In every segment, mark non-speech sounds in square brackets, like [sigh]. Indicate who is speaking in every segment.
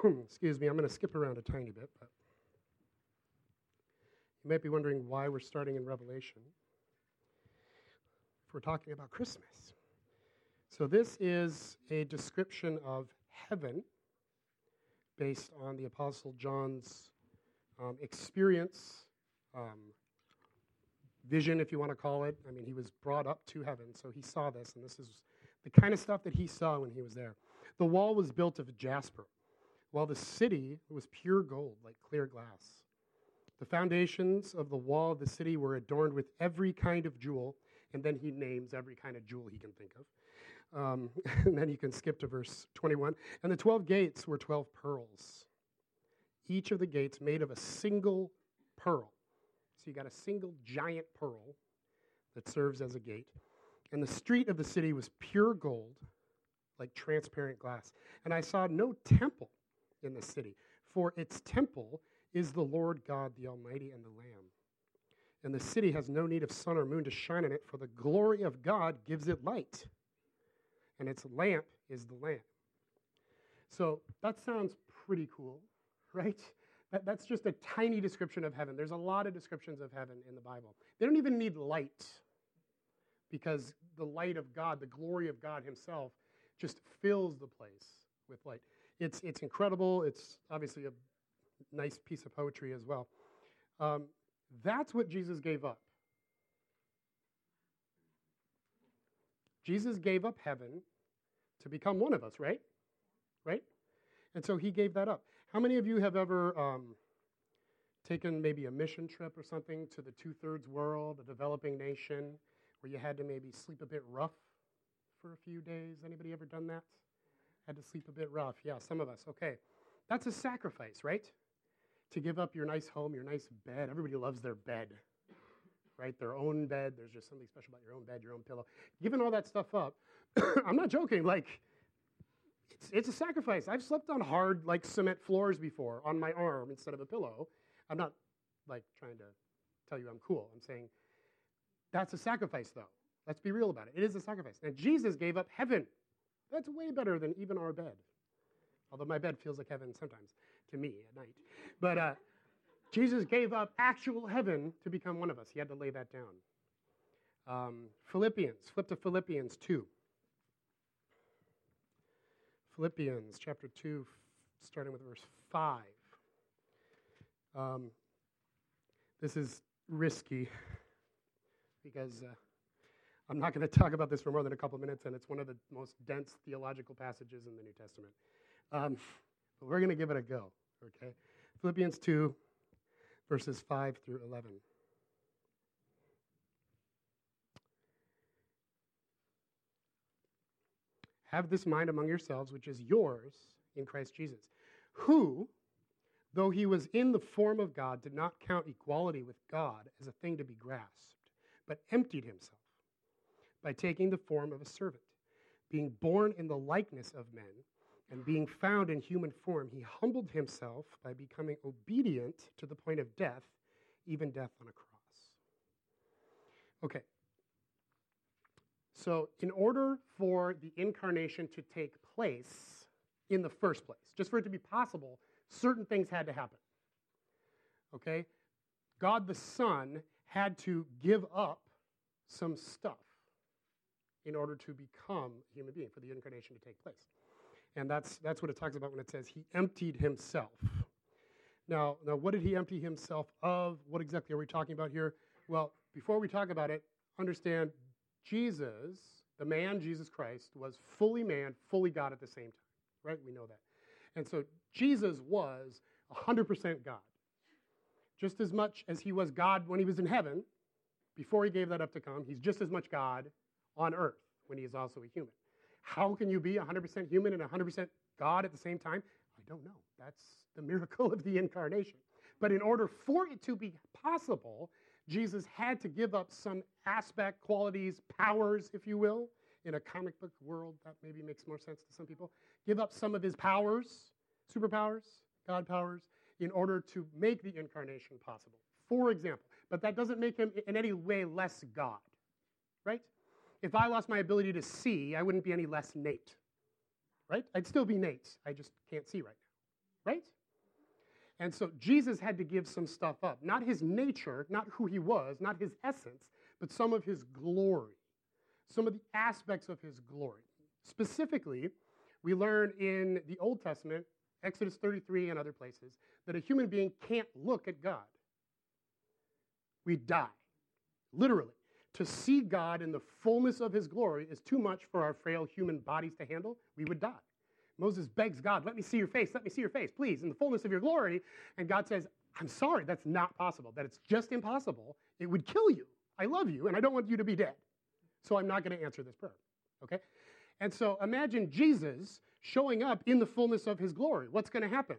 Speaker 1: [coughs] Excuse me, I'm going to skip around a tiny bit, but you might be wondering why we're starting in Revelation if we're talking about Christmas. So, this is a description of heaven based on the Apostle John's um, experience, um, vision, if you want to call it. I mean, he was brought up to heaven, so he saw this, and this is the kind of stuff that he saw when he was there. The wall was built of jasper, while the city was pure gold, like clear glass. The foundations of the wall of the city were adorned with every kind of jewel, and then he names every kind of jewel he can think of. Um, [laughs] and then you can skip to verse 21. And the 12 gates were 12 pearls, each of the gates made of a single pearl. So you got a single giant pearl that serves as a gate. And the street of the city was pure gold, like transparent glass. And I saw no temple in the city, for its temple is the Lord God, the Almighty, and the Lamb. And the city has no need of sun or moon to shine in it, for the glory of God gives it light and its lamp is the Lamb. So that sounds pretty cool, [laughs] right? That, that's just a tiny description of heaven. There's a lot of descriptions of heaven in the Bible. They don't even need light because the light of God, the glory of God Himself, just fills the place with light. It's, it's incredible. It's obviously a nice piece of poetry as well. Um, that's what Jesus gave up. Jesus gave up heaven to become one of us, right? Right? And so he gave that up. How many of you have ever um, taken maybe a mission trip or something to the two thirds world, a developing nation, where you had to maybe sleep a bit rough for a few days? Anybody ever done that? Had to sleep a bit rough. Yeah, some of us. Okay. That's a sacrifice, right? To give up your nice home, your nice bed. Everybody loves their bed, right? Their own bed. There's just something special about your own bed, your own pillow. Giving all that stuff up [coughs] I'm not joking. Like, it's, it's a sacrifice. I've slept on hard, like, cement floors before on my arm instead of a pillow. I'm not, like, trying to tell you I'm cool. I'm saying that's a sacrifice, though. Let's be real about it. It is a sacrifice. And Jesus gave up heaven. That's way better than even our bed. Although my bed feels like heaven sometimes to me at night. But uh, Jesus gave up actual heaven to become one of us. He had to lay that down. Um, Philippians, flip to Philippians 2. Philippians chapter 2, starting with verse 5. Um, this is risky [laughs] because uh, I'm not going [laughs] to talk about this for more than a couple minutes, and it's one of the most dense theological passages in the New Testament. Um, but we're going to give it a go, okay? Philippians 2, verses 5 through 11. Have this mind among yourselves, which is yours in Christ Jesus, who, though he was in the form of God, did not count equality with God as a thing to be grasped, but emptied himself by taking the form of a servant. Being born in the likeness of men, and being found in human form, he humbled himself by becoming obedient to the point of death, even death on a cross. Okay, so, in order for the incarnation to take place in the first place, just for it to be possible, certain things had to happen. Okay? God the Son had to give up some stuff in order to become a human being, for the incarnation to take place. And that's, that's what it talks about when it says he emptied himself. Now, now, what did he empty himself of? What exactly are we talking about here? Well, before we talk about it, understand Jesus, the man Jesus Christ, was fully man, fully God at the same time, right? We know that. And so Jesus was 100% God. Just as much as he was God when he was in heaven, before he gave that up to come, he's just as much God on earth when he is also a human. How can you be 100% human and 100% God at the same time? I don't know. That's the [laughs] miracle of the incarnation. But in order for it to be possible, Jesus had to give up some aspect, qualities, powers, if you will. In a comic book world, that maybe makes more sense to some people. Give up some of his powers, superpowers, God powers, in order to make the incarnation possible. For example, but that doesn't make him in any way less God, right? If I lost my ability to see, I wouldn't be any less Nate, right? I'd still be Nate. I just can't see right now, right? And so Jesus had to give some stuff up. Not his nature, not who he was, not his essence, but some of his glory, some of the aspects of his glory. Specifically, we learn in the Old Testament, Exodus 33 and other places, that a human being can't look at God. We die, literally. To see God in the fullness of his glory is too much for our frail human bodies to handle. We would die. Moses begs God, let me see your face, let me see your face, please, in the fullness of your glory. And God says, I'm sorry, that's not possible. That it's just impossible. It would kill you. I love you, and I don't want you to be dead. So I'm not going to answer this prayer. Okay? And so imagine Jesus showing up in the fullness of his glory. What's going to happen?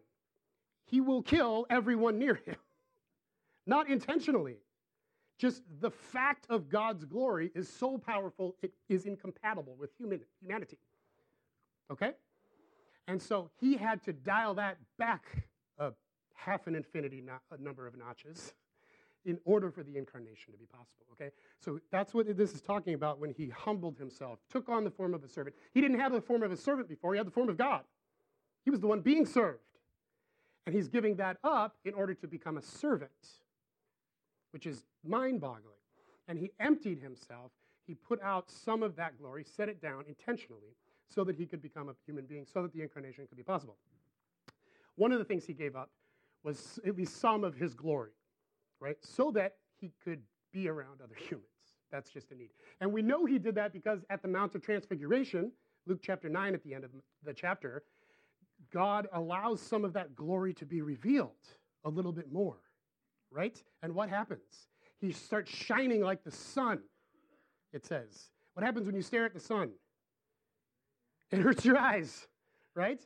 Speaker 1: He will kill everyone near him. [laughs] not intentionally. Just the fact of God's glory is so powerful, it is incompatible with human, humanity. Okay? And so he had to dial that back a half an infinity no- a number of notches in order for the incarnation to be possible, okay? So that's what this is talking about when he humbled himself, took on the form of a servant. He didn't have the form of a servant before, he had the form of God. He was the one being served. And he's giving that up in order to become a servant, which is mind boggling. And he emptied himself. He put out some of that glory, set it down intentionally, so that he could become a human being, so that the incarnation could be possible. One of the things he gave up was at least some of his glory, right? So that he could be around other humans. That's just a need. And we know he did that because at the Mount of Transfiguration, Luke chapter 9, at the end of the chapter, God allows some of that glory to be revealed a little bit more, right? And what happens? He starts shining like the sun, it says. What happens when you stare at the sun? It hurts your eyes, right?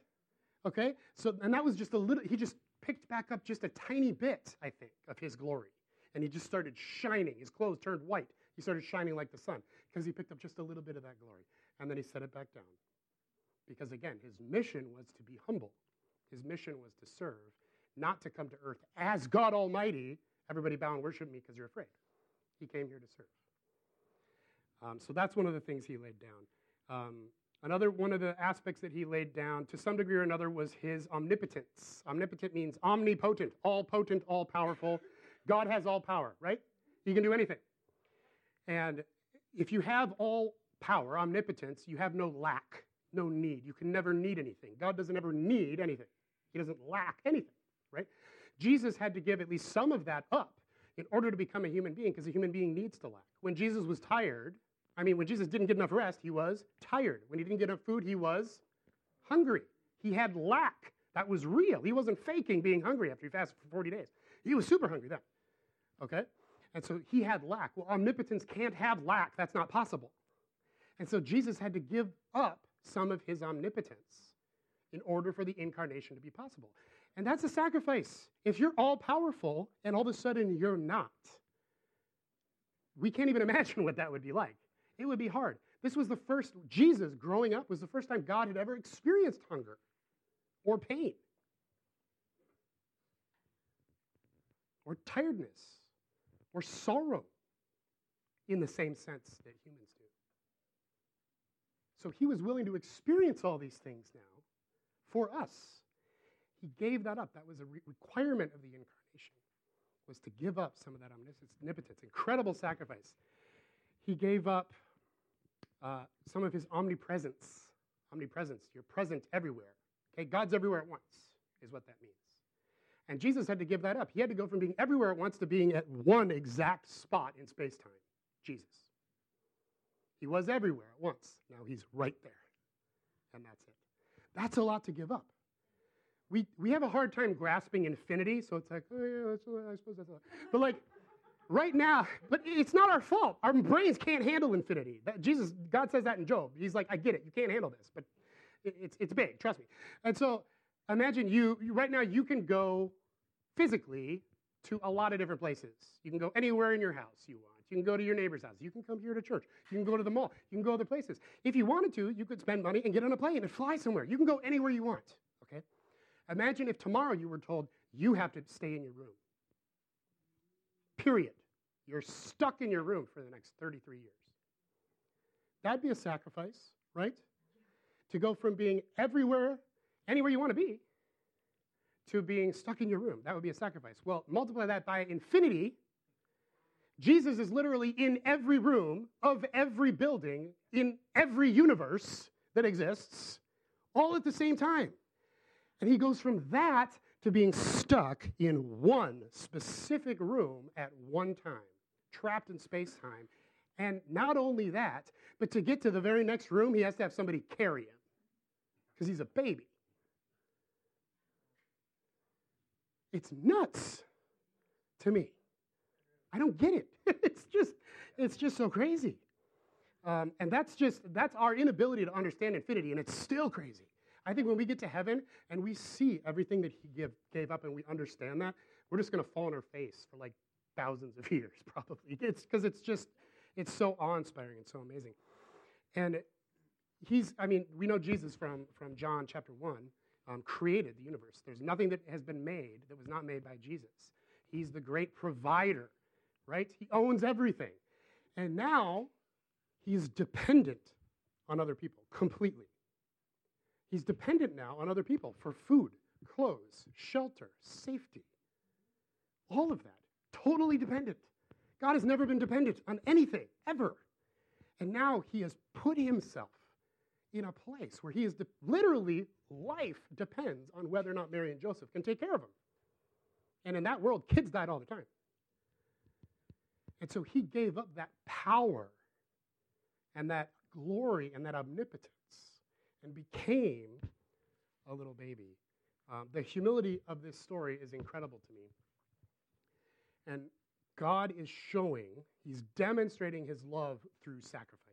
Speaker 1: Okay? So, and that was just a little, he just picked back up just a tiny bit, I think, of his glory. And he just started shining. His clothes turned white. He started shining like the sun because he picked up just a little bit of that glory. And then he set it back down. Because again, his mission was to be humble, his mission was to serve, not to come to earth as God Almighty. Everybody bow and worship me because you're afraid. He came here to serve. Um, so that's one of the things he laid down. Um, Another one of the aspects that he laid down to some degree or another was his omnipotence. Omnipotent means omnipotent, all potent, all powerful. God has all power, right? He can do anything. And if you have all power, omnipotence, you have no lack, no need. You can never need anything. God doesn't ever need anything, He doesn't lack anything, right? Jesus had to give at least some of that up in order to become a human being because a human being needs to lack. When Jesus was tired, I mean, when Jesus didn't get enough rest, he was tired. When he didn't get enough food, he was hungry. He had lack. That was real. He wasn't faking being hungry after he fasted for 40 days. He was super hungry then. Okay? And so he had lack. Well, omnipotence can't have lack. That's not possible. And so Jesus had to give up some of his omnipotence in order for the incarnation to be possible. And that's a sacrifice. If you're all powerful and all of a sudden you're not, we can't even [laughs] imagine what that would be like. It would be hard. This was the first, Jesus growing up was the first time God had ever experienced hunger or pain or tiredness or sorrow in the same sense that humans do. So he was willing to experience all these things now for us. He gave that up. That was a re- requirement of the incarnation, was to give up some of that omnipotence, incredible sacrifice. He gave up uh, some of his omnipresence. Omnipresence, you're present everywhere. Okay, God's everywhere at once, is what that means. And Jesus had to give that up. He had to go from being everywhere at once to being at one exact spot in space time. Jesus. He was everywhere at once. Now he's right there. And that's it. That's a lot to give up. We, we have a hard time grasping infinity, so it's like, oh, yeah, that's, I suppose that's a lot. But like, right now, but it's not our fault. Our brains can't handle infinity. That, Jesus, God says that in Job. He's like, I get it. You can't handle this, but it, it's, it's big, trust me. And so imagine you, right now, you can go physically to a lot of different places. You can go anywhere in your house you want. You can go to your neighbor's house. You can come here to church. You can go to the mall. You can go other places. If you wanted to, you could spend money and get on a plane and fly somewhere. You can go anywhere you want, okay? Imagine if tomorrow you were told you have to stay in your room. Period. You're stuck in your room for the next 33 years. That'd be a sacrifice, right? To go from being everywhere, anywhere you want to be, to being stuck in your room. That would be a sacrifice. Well, multiply that by infinity. Jesus is literally in every room of every building in every universe that exists, all at the same time. And he goes from that to being stuck in one specific room at one time, trapped in space time. And not only that, but to get to the very next room, he has to have somebody carry him because he's a baby. It's nuts to me. I don't get it. [laughs] it's just, it's just so crazy. Um, and that's just, that's our inability to understand infinity, and it's still crazy. I think when we get to heaven and we see everything that he give, gave up and we understand that, we're just going to fall on our face for like thousands of [laughs] years, probably. It's because it's just, it's so awe-inspiring and so amazing. And he's, I mean, we know Jesus from, from John chapter 1 um, created the universe. There's nothing that has been made that was not made by Jesus. He's the great provider, right? He owns everything. And now he's dependent on other people completely. He's dependent now on other people for food, clothes, shelter, safety. All of that. Totally dependent. God has never been dependent on anything, ever. And now he has put himself in a place where he is de- literally life depends on whether or not Mary and Joseph can take care of him. And in that world, kids died all the time. And so he gave up that power and that glory and that omnipotence and became a little baby. Um, the humility of this story is incredible to me. And God is showing, He's demonstrating His love through sacrifice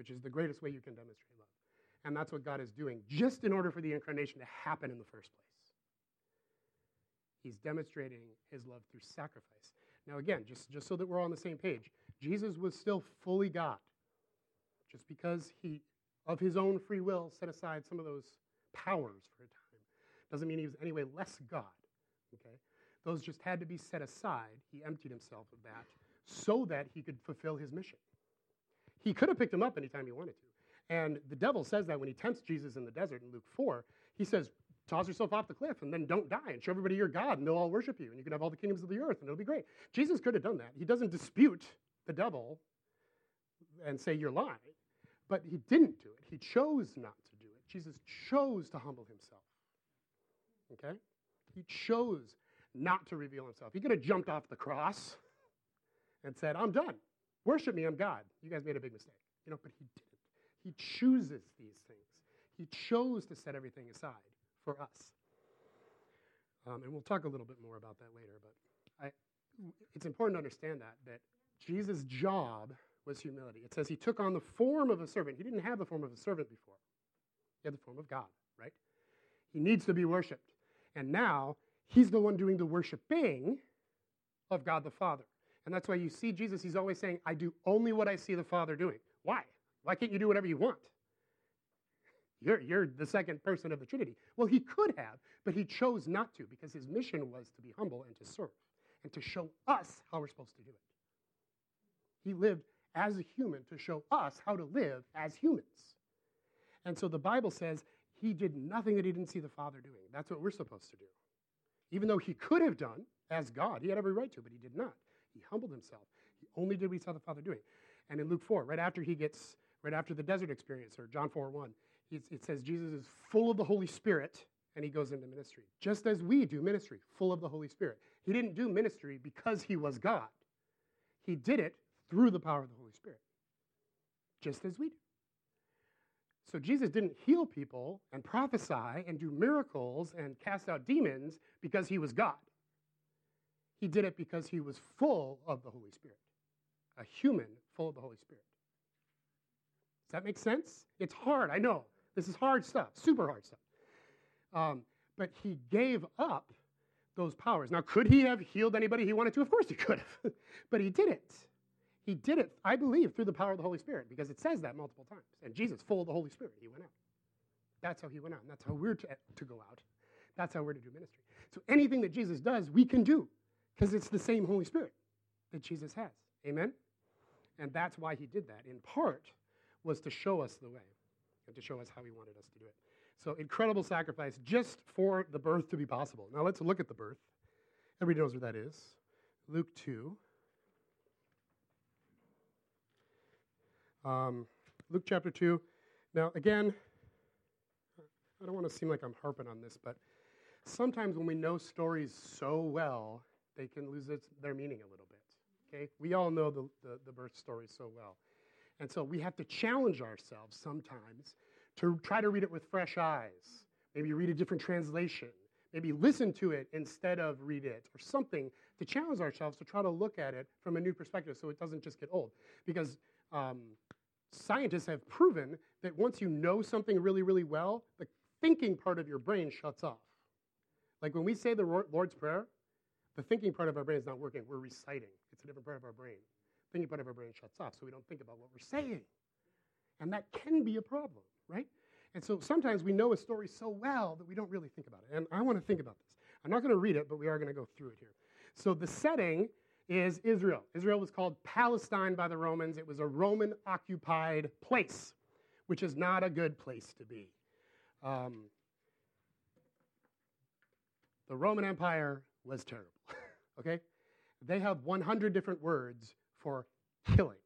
Speaker 1: which is the greatest way you can demonstrate love. And that's what God is doing, just in order for the incarnation to happen in the first place. He's demonstrating his love through sacrifice. Now, again, just, just so that we're on the same page, Jesus was still fully God. Just because he, of his own free will, set aside some of those powers for a time, doesn't mean he was anyway less God. Okay? Those just had to be set aside. He emptied himself of that so that he could fulfill his mission. He could have picked him up anytime he wanted to. And the devil says that when he tempts Jesus in the desert in Luke 4, he says, toss yourself off the cliff and then don't die and show everybody you're God and they'll all worship you and you can have all the kingdoms of the earth and it'll be great. Jesus could have done that. He doesn't dispute the devil and say you're lying, but he didn't do it. He chose not to do it. Jesus chose to humble himself. Okay? He chose not to reveal himself. He could have jumped off the cross and said, I'm done. Worship me, I'm God. You guys made a big mistake. You know, but he didn't. He chooses these things. He chose to set everything aside for us. Um, and we'll talk a little bit more about that later, but I, it's important to understand that, that Jesus' job was humility. It says he took on the form of a servant. He didn't have the form of a servant before. He had the form of God, right? He needs to be worshiped. And now he's the one doing the worshiping of God the Father. And that's why you see Jesus, he's always saying, I do only what I see the Father doing. Why? Why can't you do whatever you want? You're, you're the second person of the Trinity. Well, he could have, but he chose not to because his mission was to be humble and to serve and to show us how we're supposed to do it. He lived as a human to show us how to live as humans. And so the Bible says he did nothing that he didn't see the Father doing. That's what we're supposed to do. Even though he could have done as God, he had every right to, but he did not. He humbled himself. He only did what he saw the Father doing. And in Luke 4, right after he gets, right after the desert experience, or John 4 1, it says Jesus is full of the Holy Spirit and he goes into ministry, just as we do ministry, full of the Holy Spirit. He didn't do ministry because he was God, he did it through the power of the Holy Spirit, just as we do. So Jesus didn't heal people and prophesy and do miracles and cast out demons because he was God. He did it because he was full of the Holy Spirit, a human full of the Holy Spirit. Does that make sense? It's hard, I know. This is hard stuff, super hard stuff. Um, but he gave up those powers. Now, could he have healed anybody he wanted to? Of course he could have. [laughs] but he did it. He did it, I believe, through the power of the Holy Spirit, because it says that multiple times. And Jesus, full of the Holy Spirit, he went out. That's how he went out, and that's how we're to, to go out. That's how we're to do ministry. So anything that Jesus does, we can do because it's the same Holy Spirit that Jesus has. Amen? And that's why he did that, in part, was to show us the way and to show us how he wanted us to do it. So, incredible sacrifice just for the birth to be possible. Now, let's look at the birth. Everybody knows where that is. Luke 2. Um, Luke chapter 2. Now, again, I don't want to seem like I'm harping on this, but sometimes when we know stories so well, they can lose its, their meaning a little bit. Okay? We all know the, the, the birth story so well. And so we have to challenge ourselves sometimes to try to read it with fresh eyes. Maybe read a different translation. Maybe listen to it instead of read it, or something to challenge ourselves to try to look at it from a new perspective so it doesn't just get old. Because um, scientists have proven that once you know something really, really well, the thinking part of your brain shuts off. Like when we say the Lord's Prayer, the thinking part of our brain is not working. We're reciting, it's a different part of our brain. The thinking part of our brain shuts off, so we don't think about what we're saying. And that can be a problem, right? And so sometimes we know a story so well that we don't really think about it. And I want to think about this. I'm not going to read it, but we are going to go through it here. So the setting is Israel. Israel was called Palestine by the Romans. It was a Roman occupied place, which is not a good place to be. Um, the Roman Empire was terrible. [laughs] okay? They have 100 different words for killing.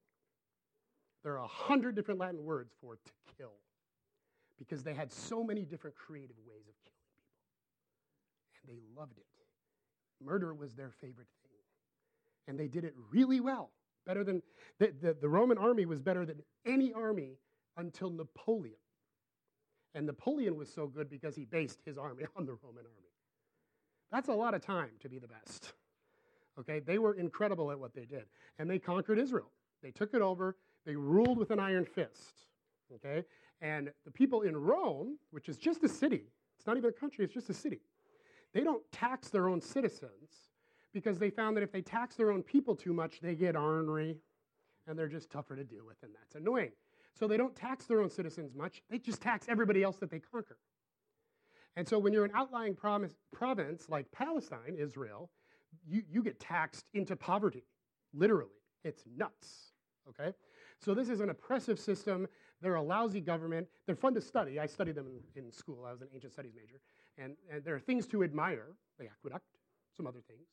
Speaker 1: There are 100 different Latin words for to kill because they had so many different creative ways of killing people. And they loved it. Murder was their favorite thing. And they did it really well. Better than the, the, the Roman army was better than any army until Napoleon. And Napoleon was so good because he based his army [laughs] on the Roman army. That's a lot of time to be the best. Okay, they were incredible at what they did. And they conquered Israel. They took it over, they ruled with an iron fist. Okay, and the people in Rome, which is just a city, it's not even a country, it's just a city, they don't tax their own citizens because they found that if they tax their own people too much, they get ornery and they're just tougher to deal with, and that's annoying. So they don't tax their own citizens much, they just tax everybody else that they conquer. And so when you're an outlying province like Palestine, Israel, you, you get taxed into poverty, literally. It's nuts, okay? So this is an oppressive system. They're a lousy government. They're fun to study. I studied them in, in school. I was an ancient studies major. And, and there are things to admire, the aqueduct, some other things.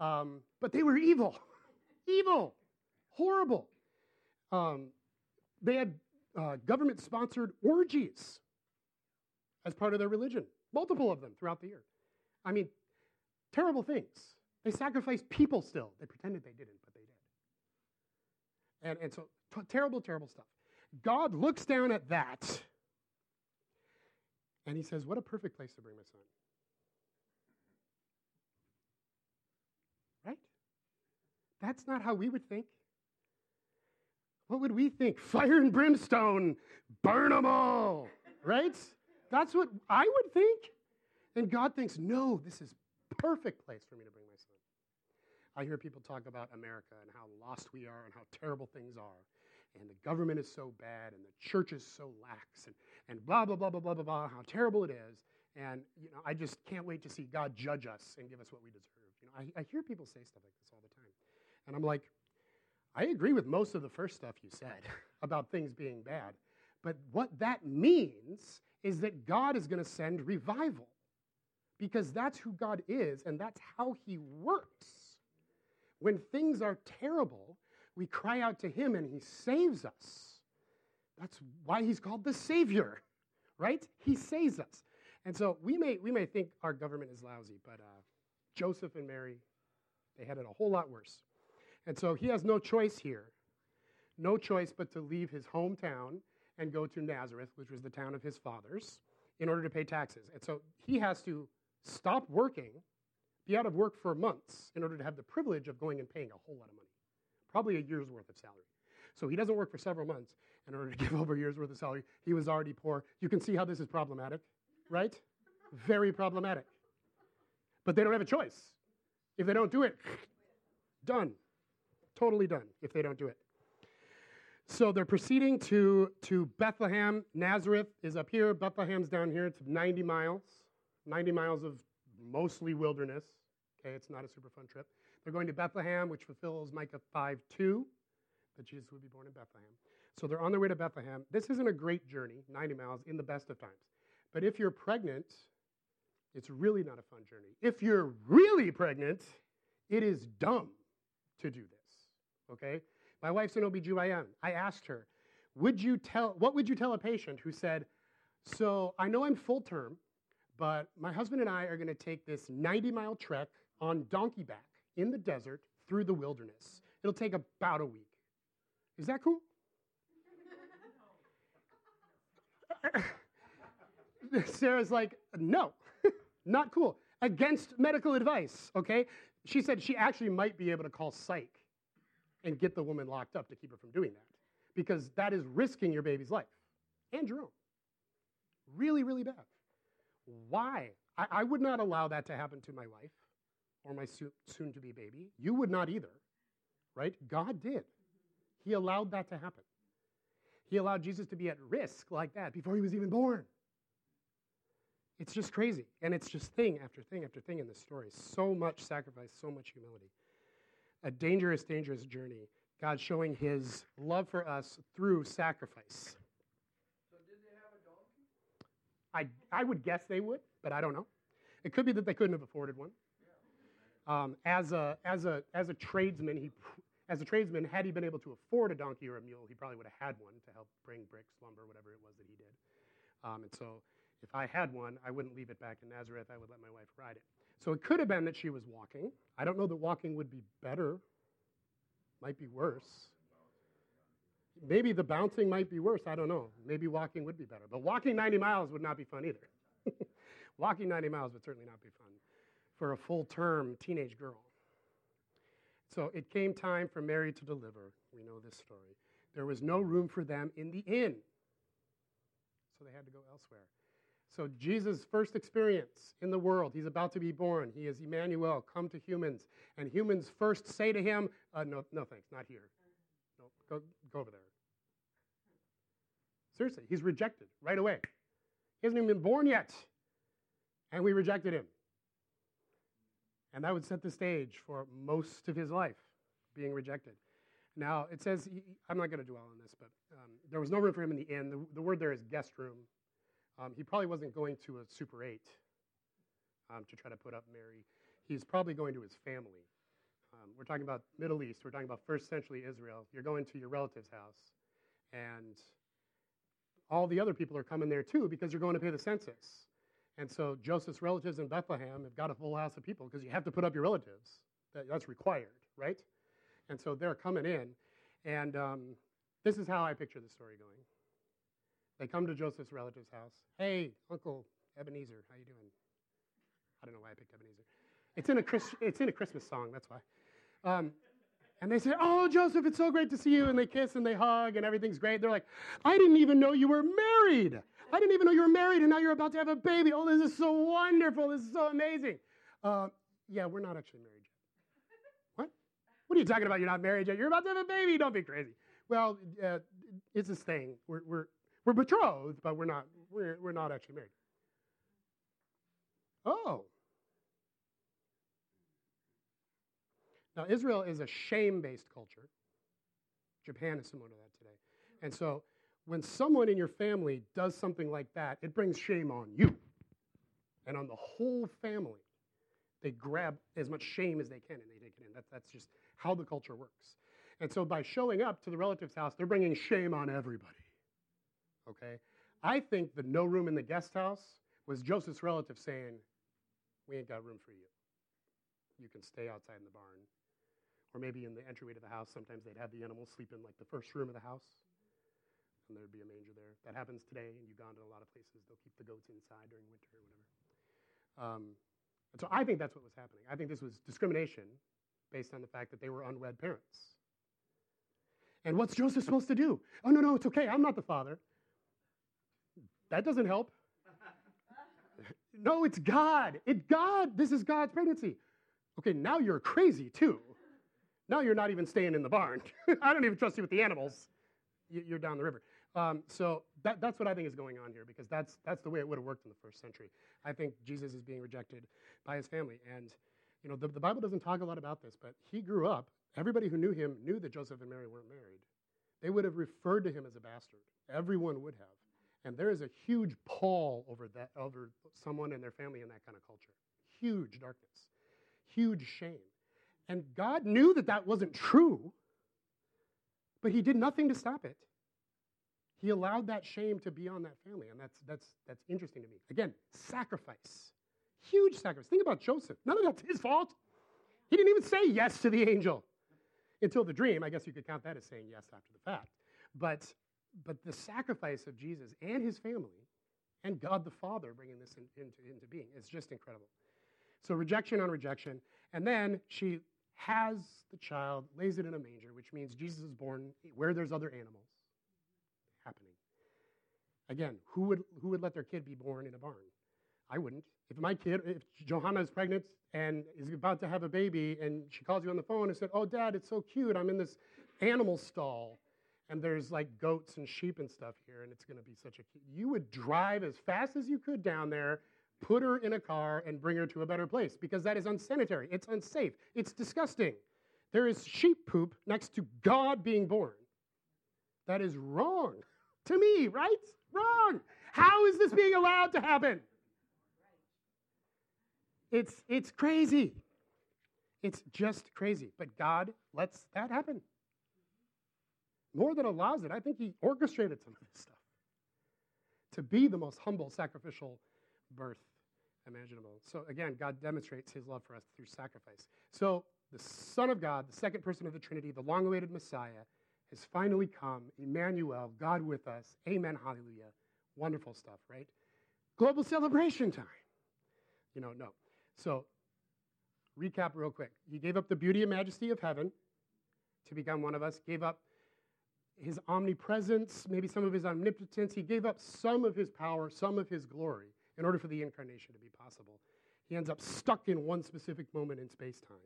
Speaker 1: Um, but they were evil, [laughs] evil, horrible. Um, they had uh, government sponsored orgies as part of their religion, multiple of them throughout the year. I mean, terrible things. They sacrificed people still. They pretended they didn't, but they did. And, and so, t- terrible, terrible stuff. God looks down at that and he says, What a perfect place to bring my son. Right? That's not how we would think. What would we think? Fire and brimstone, burn them all, right? That's what I would think. And God thinks, no, this is perfect place for me to bring my son. I hear people talk about America and how lost we are and how terrible things are. And the government is so bad and the church is so lax and, and blah, blah, blah, blah, blah, blah, blah, how terrible it is. And, you know, I just can't wait to see God judge us and give us what we deserve. You know, I, I hear people say stuff like this all the time. And I'm like, I agree with most of the first stuff you said [laughs] about things being bad. But what that means is that God is going to send revival because that's who God is and that's how He works. When things are terrible, we cry out to Him and He saves us. That's why He's called the Savior, [laughs] right? He saves us. And so we may, we may think our government is lousy, but uh, Joseph and Mary, they had it a whole lot worse. And so he has no choice here, no choice but to leave his hometown and go to Nazareth, which was the town of his fathers, in order to pay taxes. And so he has to stop working, be out of work for months in order to have the privilege of going and paying a whole lot of money, probably a year's worth of salary. So he doesn't work for several months in order to [laughs] give over a year's worth of salary. He was already poor. You can see how this is problematic, right? Very problematic. But they don't have a choice. If they don't do it, [sniffs] done. Totally done if they don't do it. So they're proceeding to, to Bethlehem. Nazareth is up here, Bethlehem's down here. It's 90 miles, 90 miles of mostly wilderness. Okay, it's not a super fun trip. They're going to Bethlehem, which fulfills Micah 5 2, that Jesus would be born in Bethlehem. So they're on their way to Bethlehem. This isn't a great journey, 90 miles, in the best of times. But if you're pregnant, it's really not a fun journey. If you're really pregnant, it is dumb to do this. Okay? My wife's an OBGYN. I asked her, would you tell what would you tell a patient who said, So I know I'm full term, but my husband and I are going to take this 90 mile trek on donkey back in the desert through the wilderness. It'll take about a week. Is that cool? [laughs] Sarah's like, no, not cool. Against medical advice, okay? She said she actually might be able to call psych and get the woman locked up to keep her from doing that because that is risking your baby's life and your own. Really, really bad. Why? I, I would not allow that to happen to my wife or my soon to be baby. You would not either, right? God did. He allowed that to happen. He allowed Jesus to be at risk like that before he was even born. It's just crazy. And it's just thing after thing after thing in this story. So much sacrifice, so much humility. A dangerous, dangerous journey. God showing his love for us through sacrifice.
Speaker 2: So did they have a donkey?
Speaker 1: I, I would guess they would, but I don't know. It could be that they couldn't have afforded one. Um, as, a, as, a, as a tradesman, he, as a tradesman, had he been able to afford a donkey or a mule, he probably would have had one to help bring bricks, lumber, whatever it was that he did. Um, and so if I had one, I wouldn't leave it back in Nazareth. I would let my wife ride it. So it could have been that she was walking. I don't know that walking would be better. Might be worse. Maybe the bouncing might be worse. I don't know. Maybe walking would be better. But walking 90 miles would not be fun either. [laughs] walking 90 miles would certainly not be fun for a full term teenage girl. So it came time for Mary to deliver. We know this story. There was no room for them in the inn. So they had to go elsewhere. So, Jesus' first experience in the world, he's about to be born. He is Emmanuel, come to humans. And humans first say to him, uh, no, no thanks, not here. No, go, go over there. Seriously, he's rejected right away. He hasn't even been born yet. And we rejected him. And that would set the stage for most of his life being rejected. Now, it says, I'm not going to dwell on this, but um, there was no room for him in the inn. The, the word there is guest room. Um, he probably wasn't going to a Super 8 um, to try to put up Mary. He's probably going to his family. Um, we're talking about Middle East. We're talking about first century Israel. You're going to your relative's house. And all the other people are coming there too because you're going to pay the census. And so Joseph's relatives in Bethlehem have got a full house of people because you have to put up your relatives. That, that's required, right? And so they're coming in. And um, this is how I picture the story going. They come to Joseph's relative's house. Hey, Uncle Ebenezer, how you doing? I don't know why I picked Ebenezer. It's in a, Chris, it's in a Christmas song, that's why. Um, and they say, Oh, Joseph, it's so great to see you. And they kiss and they hug and everything's great. They're like, I didn't even know you were married. I didn't even know you were married and now you're about to have a baby. Oh, this is so wonderful. This is so amazing. Uh, yeah, we're not actually married yet. What? What are you talking about? You're not married yet. You're about to have a baby. Don't be crazy. Well, uh, it's this thing. We're, we're, we're betrothed, but we're not, we're, we're not actually married. Oh. Now, Israel is a shame based culture. Japan is similar to that today. And so, when someone in your family does something like that, it brings shame on you and on the whole family. They grab as much shame as they can and they take it in. That, that's just how the culture works. And so, by showing up to the relative's house, they're bringing shame on everybody okay? I think the no room in the guest house was Joseph's relative saying, We ain't got room for you. You can stay outside in the barn. Or maybe in the entryway to the house, sometimes they'd have the animals sleep in like the first room of the house, and there'd be a manger there. That happens today in Uganda, a lot of places. They'll keep the goats inside during winter or whatever. Um, and so I think that's what was happening. I think this was discrimination based on the fact that they were unwed parents. And what's Joseph supposed to do? Oh, no, no, it's okay. I'm not the father. That doesn't help. no, it's God. It's God. This is God's pregnancy. Okay, now you're crazy too. Now you're not even staying in the barn. [laughs] I don't even trust you with the animals. You're down the river. Um, so that, that's what I think is going on here because that's, that's the way it would have worked in the first century. I think Jesus is being rejected by his family. And, you know, the, the Bible doesn't talk a lot about this, but he grew up. Everybody who knew him knew that Joseph and Mary weren't married. They would have referred to him as a bastard. Everyone would have. And there is a huge pall over that over someone and their family in that kind of culture. Huge darkness, huge shame. And God knew that that wasn't true, but he did nothing to stop it. He allowed that shame to be on that family, and that's that's that's interesting to me. Again, sacrifice. Huge sacrifice. Think about Joseph. None of that's his fault. He didn't even say yes to the angel until the dream. I guess you could count that as saying yes after the fact. But, but the sacrifice of Jesus and his family and God the Father bringing this in, into, into being is just incredible. So rejection on rejection. And then she has the child, lays it in a manger, which means Jesus is born where there's other animals happening. Again, who would, who would let their kid be born in a barn? I wouldn't. If my kid, if Johanna is pregnant and is about to have a baby, and she calls you on the phone and said, "Oh, Dad, it's so cute. I'm in this animal stall, and there's like goats and sheep and stuff here, and it's going to be such a. You would drive as fast as you could down there, put her in a car, and bring her to a better place because that is unsanitary. It's unsafe. It's disgusting. There is sheep poop next to God being born. That is wrong [laughs] to me, right? Wrong. How is this being allowed to happen? It's, it's crazy. It's just crazy. But God lets that happen. More than allows it, I think He orchestrated some of this stuff to be the most humble, sacrificial birth imaginable. So again, God demonstrates His love for us through sacrifice. So the Son of God, the second person of the Trinity, the long awaited Messiah, has finally come. Emmanuel, God with us. Amen. Hallelujah. Wonderful stuff, right? Global celebration time. You know, no. So, recap real quick. He gave up the beauty and majesty of heaven to become one of us, gave up his omnipresence, maybe some of his omnipotence. He gave up some of his power, some of his glory in order for the incarnation to be possible. He ends up stuck in one specific moment in space time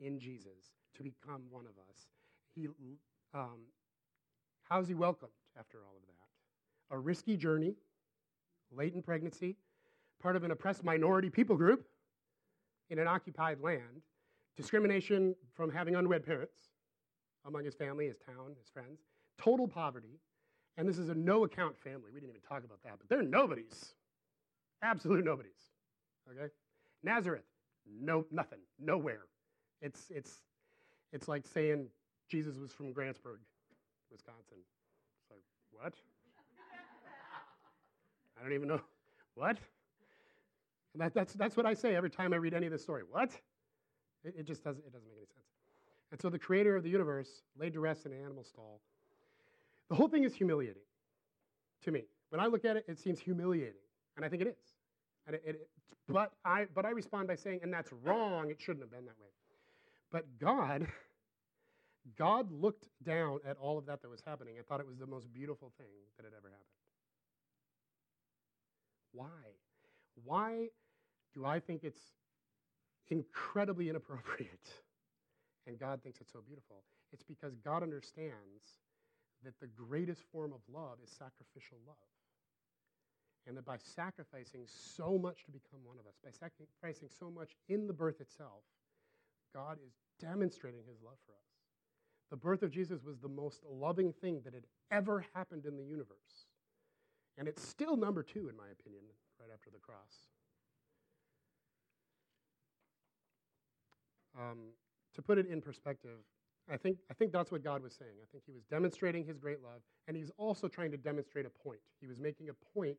Speaker 1: in Jesus to become one of us. He, um, how's he welcomed after all of that? A risky journey, late in pregnancy, part of an oppressed minority people group in an occupied land, discrimination from having unwed parents among his family, his town, his friends, total poverty, and this is a no account family. We didn't even talk about that, but they're nobodies. Absolute nobodies. Okay? Nazareth, no nothing, nowhere. It's it's it's like saying Jesus was from Grantsburg, Wisconsin. It's like, what? I don't even know. What? That, that's, that's what I say every time I read any of this story. What? It, it just doesn't, it doesn't make any sense. And so the creator of the universe laid to rest in an animal stall. The whole thing is humiliating to me. When I look at it, it seems humiliating. And I think it is. And it, it, but, I, but I respond by saying, and that's wrong, it shouldn't have been that way. But God, [laughs] God looked down at all of that that was happening and thought it was the most beautiful thing that had ever happened. Why? Why do I think it's incredibly inappropriate [laughs] and God thinks it's so beautiful? It's because God understands that the greatest form of love is sacrificial love. And that by sacrificing so much to become one of us, by sacrificing so much in the birth itself, God is demonstrating his love for us. The birth of Jesus was the most loving thing that had ever happened in the universe. And it's still number two, in my opinion, right after the cross. Um, to put it in perspective, I think, I think that's what God was saying. I think he was demonstrating his great love, and he's also trying to demonstrate a point. He was making a point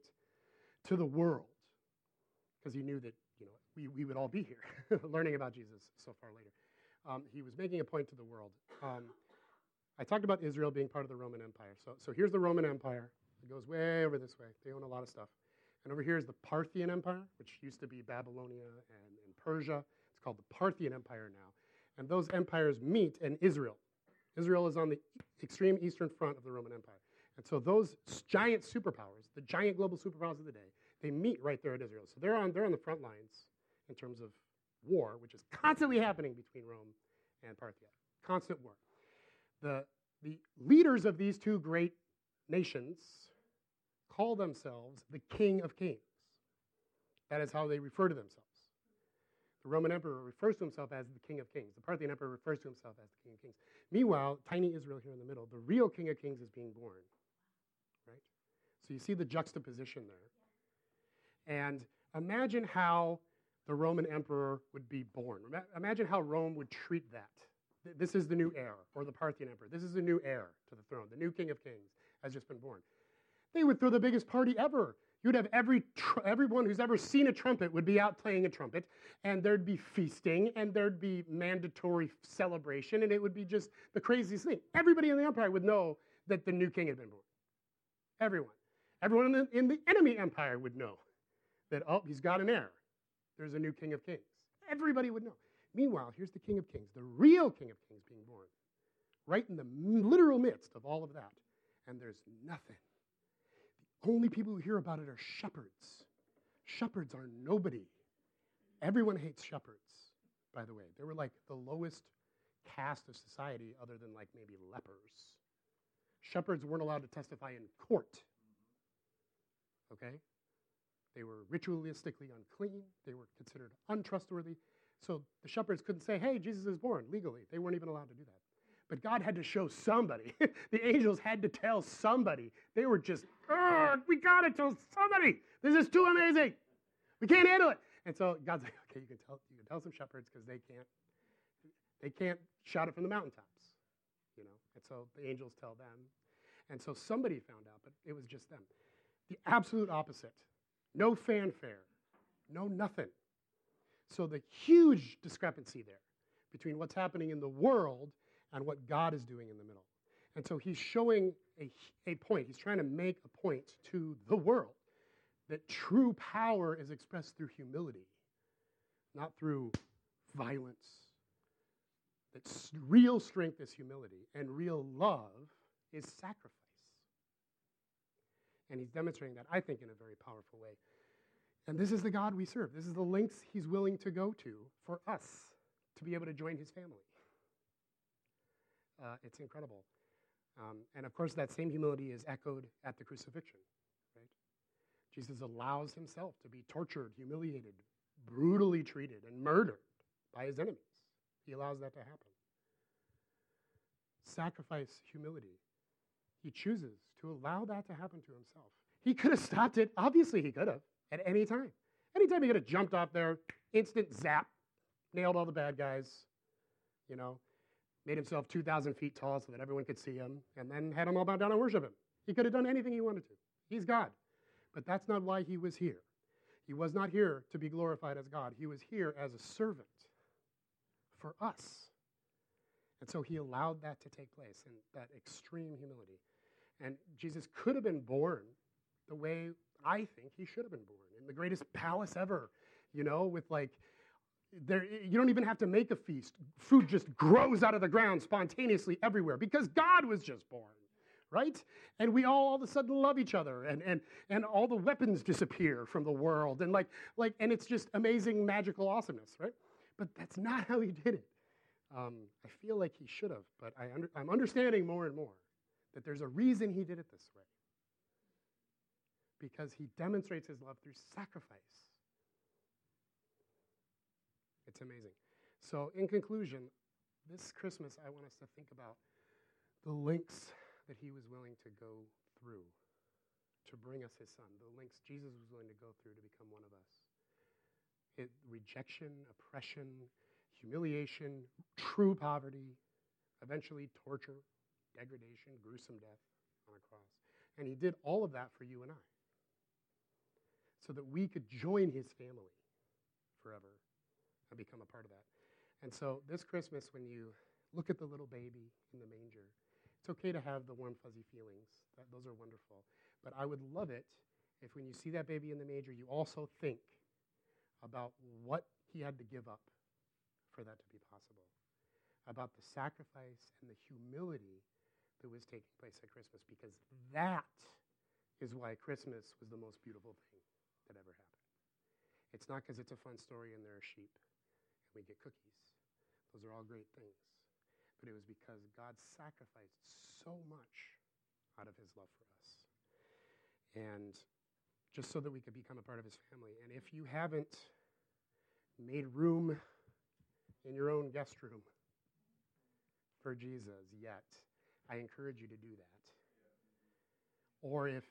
Speaker 1: to the world because he knew that you know, we, we would all be here [laughs] learning about Jesus so far later. Um, he was making a point to the world. Um, I talked about Israel being part of the Roman Empire. So, so here's the Roman Empire. It goes way over this way. They own a lot of stuff. And over here is the Parthian Empire, which used to be Babylonia and, and Persia It's called the Parthian Empire now. And those empires meet in Israel. Israel is on the extreme eastern front of the Roman Empire. And so those giant superpowers, the giant global superpowers of the day, they meet right there at Israel. So they're on, they're on the front lines in terms of war, which is constantly happening between Rome and Parthia. Constant war. The, the leaders of these two great nations call themselves the King of Kings. That is how they refer to themselves. The Roman emperor refers to himself as the King of Kings. The Parthian emperor refers to himself as the King of Kings. Meanwhile, tiny Israel here in the middle, the real King of Kings is being born. Right? So you see the juxtaposition there. And imagine how the Roman emperor would be born. Imagine how Rome would treat that. This is the new heir, or the Parthian emperor. This is the new heir to the throne. The new king of kings has just been born. They would throw the biggest party ever. You'd have every tr- everyone who's ever seen a trumpet would be out playing a trumpet, and there'd be feasting, and there'd be mandatory celebration, and it would be just the craziest thing. Everybody in the empire would know that the new king had been born. Everyone. Everyone in the, in the enemy empire would know that, oh, he's got an heir. There's a new king of kings. Everybody would know. Meanwhile, here's the king of kings, the real king of kings being born, right in the literal midst of all of that. And there's nothing. Only people who hear about it are shepherds. Shepherds are nobody. Everyone hates shepherds, by the way. They were like the lowest caste of society, other than like maybe lepers. Shepherds weren't allowed to testify in court. Okay? They were ritualistically unclean. They were considered untrustworthy. So the shepherds couldn't say, hey, Jesus is born legally. They weren't even allowed to do that. But God had to show somebody. [laughs] the angels had to tell somebody. They were just, we got to tell somebody. This is too amazing. We can't handle it. And so God's like, okay, you can tell, you can tell some shepherds because they can't, they can't shout it from the mountaintops, you know. And so the angels tell them. And so somebody found out, but it was just them. The absolute opposite. No fanfare, no nothing. So the huge discrepancy there between what's happening in the world and what God is doing in the middle. And so he's showing a, a point. He's trying to make a point to the world that true power is expressed through humility, not through violence. That real strength is humility, and real love is sacrifice. And he's demonstrating that, I think, in a very powerful way. And this is the God we serve. This is the lengths he's willing to go to for us to be able to join his family. Uh, it's incredible. Um, and of course, that same humility is echoed at the crucifixion. Right? Jesus allows himself to be tortured, humiliated, brutally treated, and murdered by his enemies. He allows that to happen. Sacrifice humility. He chooses to allow that to happen to himself. He could have stopped it. Obviously, he could have at any time. Anytime he could have jumped off there, instant zap, nailed all the bad guys, you know, made himself 2,000 feet tall so that everyone could see him, and then had them all bow down and worship him. He could have done anything he wanted to. He's God. But that's not why he was here. He was not here to be glorified as God. He was here as a servant for us. And so he allowed that to take place in that extreme humility. And Jesus could have been born the way I think he should have been born in the greatest palace ever, you know, with like, there, you don't even have to make a feast. Food just grows out of the ground spontaneously everywhere because God was just born, right? And we all all of a sudden love each other, and and and all the weapons disappear from the world, and like like, and it's just amazing, magical awesomeness, right? But that's not how he did it. Um, I feel like he should have, but I under, I'm understanding more and more that there's a reason he did it this way because he demonstrates his love through sacrifice. It's amazing. So, in conclusion, this Christmas, I want us to think about the links that he was willing to go through to bring us his son, the links Jesus was willing to go through to become one of us. It, rejection, oppression, humiliation, true poverty, eventually torture, degradation, gruesome death on a cross. And he did all of that for you and I so that we could join his family forever and become a part of that. And so this Christmas, when you look at the little baby in the manger, it's okay to have the warm, fuzzy feelings. That, those are wonderful. But I would love it if when you see that baby in the manger, you also think about what he had to give up for that to be possible, about the sacrifice and the humility that was taking place at Christmas, because that is why Christmas was the most beautiful thing that ever happened. It's not because it's a fun story and there are sheep we get cookies. Those are all great things. But it was because God sacrificed so much out of his love for us. And just so that we could become a part of his family. And if you haven't made room in your own guest room for Jesus yet, I encourage you to do that. Or if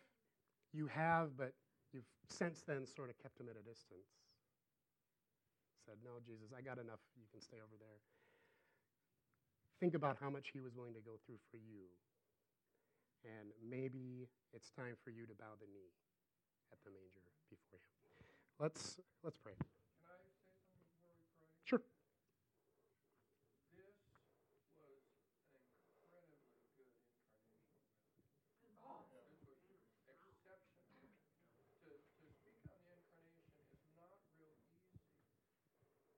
Speaker 1: you have, but you've since then sort of kept him at a distance. Said, No, Jesus, I got enough. You can stay over there. Think about how much he was willing to go through for you. And maybe it's time for you to bow the knee at the manger before him. Let's, let's pray.
Speaker 2: Can I say something before we pray?
Speaker 1: Sure.
Speaker 2: This was an incredibly good incarnation. This was exceptional. To, to speak on the incarnation is not real easy,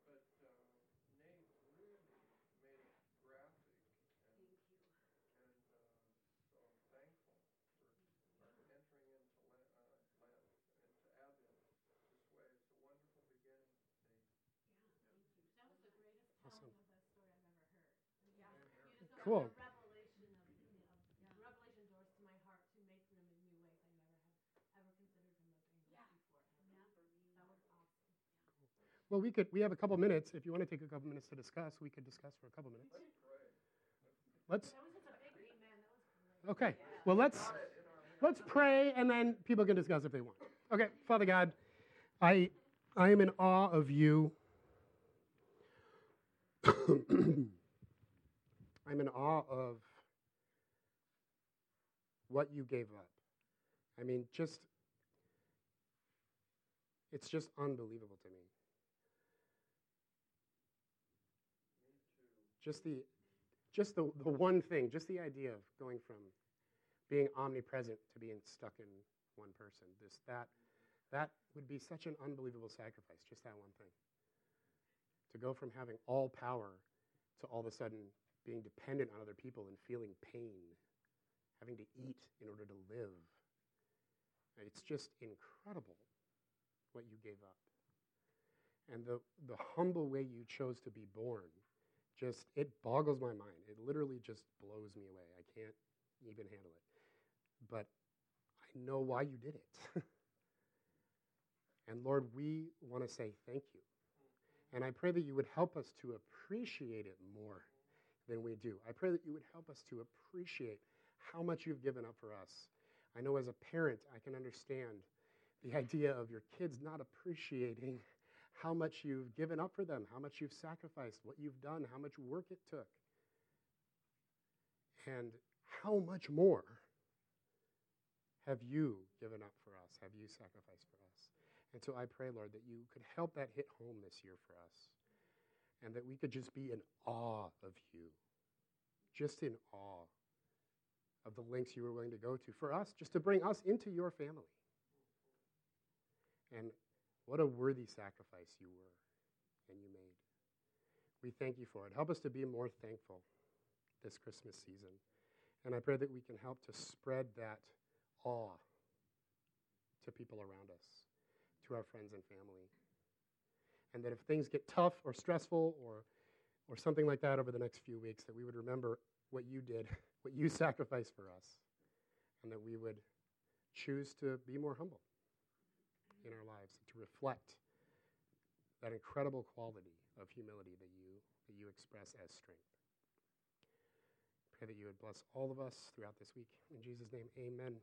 Speaker 2: but uh, Nate really made it graphic. And, and uh, so I'm thankful for entering into Lent, uh, Lent, into Advent this way. It's a wonderful beginning, Nate.
Speaker 3: That was the greatest
Speaker 1: Awesome.
Speaker 3: telling of that story I've ever heard. Yeah. You just
Speaker 1: Cool.
Speaker 3: opened a revelation of, you know, of revelation doors to my heart to make room in new ways I never have ever considered him as angels before. That was awesome.
Speaker 1: Well, we could. We have a couple minutes. If you want to take a couple minutes to discuss, we could discuss for a couple minutes. Let's.
Speaker 3: That was just a big amen. That was great.
Speaker 1: Okay. Well, let's let's pray, and then people can discuss if they want. Okay, Father God, I I am in awe of you. [clears throat] I'm in awe of what you gave up. I mean, just it's just unbelievable to me. Just the just the, the one thing, just the idea of going from being omnipresent to being stuck in one person. This that that would be such an unbelievable sacrifice, just that one thing. To go from having all power to all of a sudden being dependent on other people and feeling pain, having to eat in order to live. It's just incredible what you gave up. And the, the humble way you chose to be born just it boggles my mind. It literally just blows me away. I can't even handle it. But I know why you did it. [laughs] and Lord, we want to say thank you. And I pray that you would help us to appreciate it more than we do. I pray that you would help us to appreciate how much you've given up for us. I know as a parent, I can understand the idea of your kids not appreciating how much you've given up for them, how much you've sacrificed, what you've done, how much work it took, and how much more have you given up for us, have you sacrificed for us. And so I pray, Lord, that you could help that hit home this year for us, and that we could just be in awe of you, just in awe of the lengths you were willing to go to for us, just to bring us into your family. And what a worthy sacrifice you were and you made. We thank you for it. Help us to be more thankful this Christmas season. And I pray that we can help to spread that awe to people around us, to our friends and family. And that if things get tough or stressful or, or something like that over the next few weeks, that we would remember what you did, [laughs] what you sacrificed for us, and that we would choose to be more humble in our lives to reflect that incredible quality of humility that you that you express as strength. Pray that you would bless all of us throughout this week. In Jesus' name, amen.